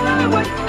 I would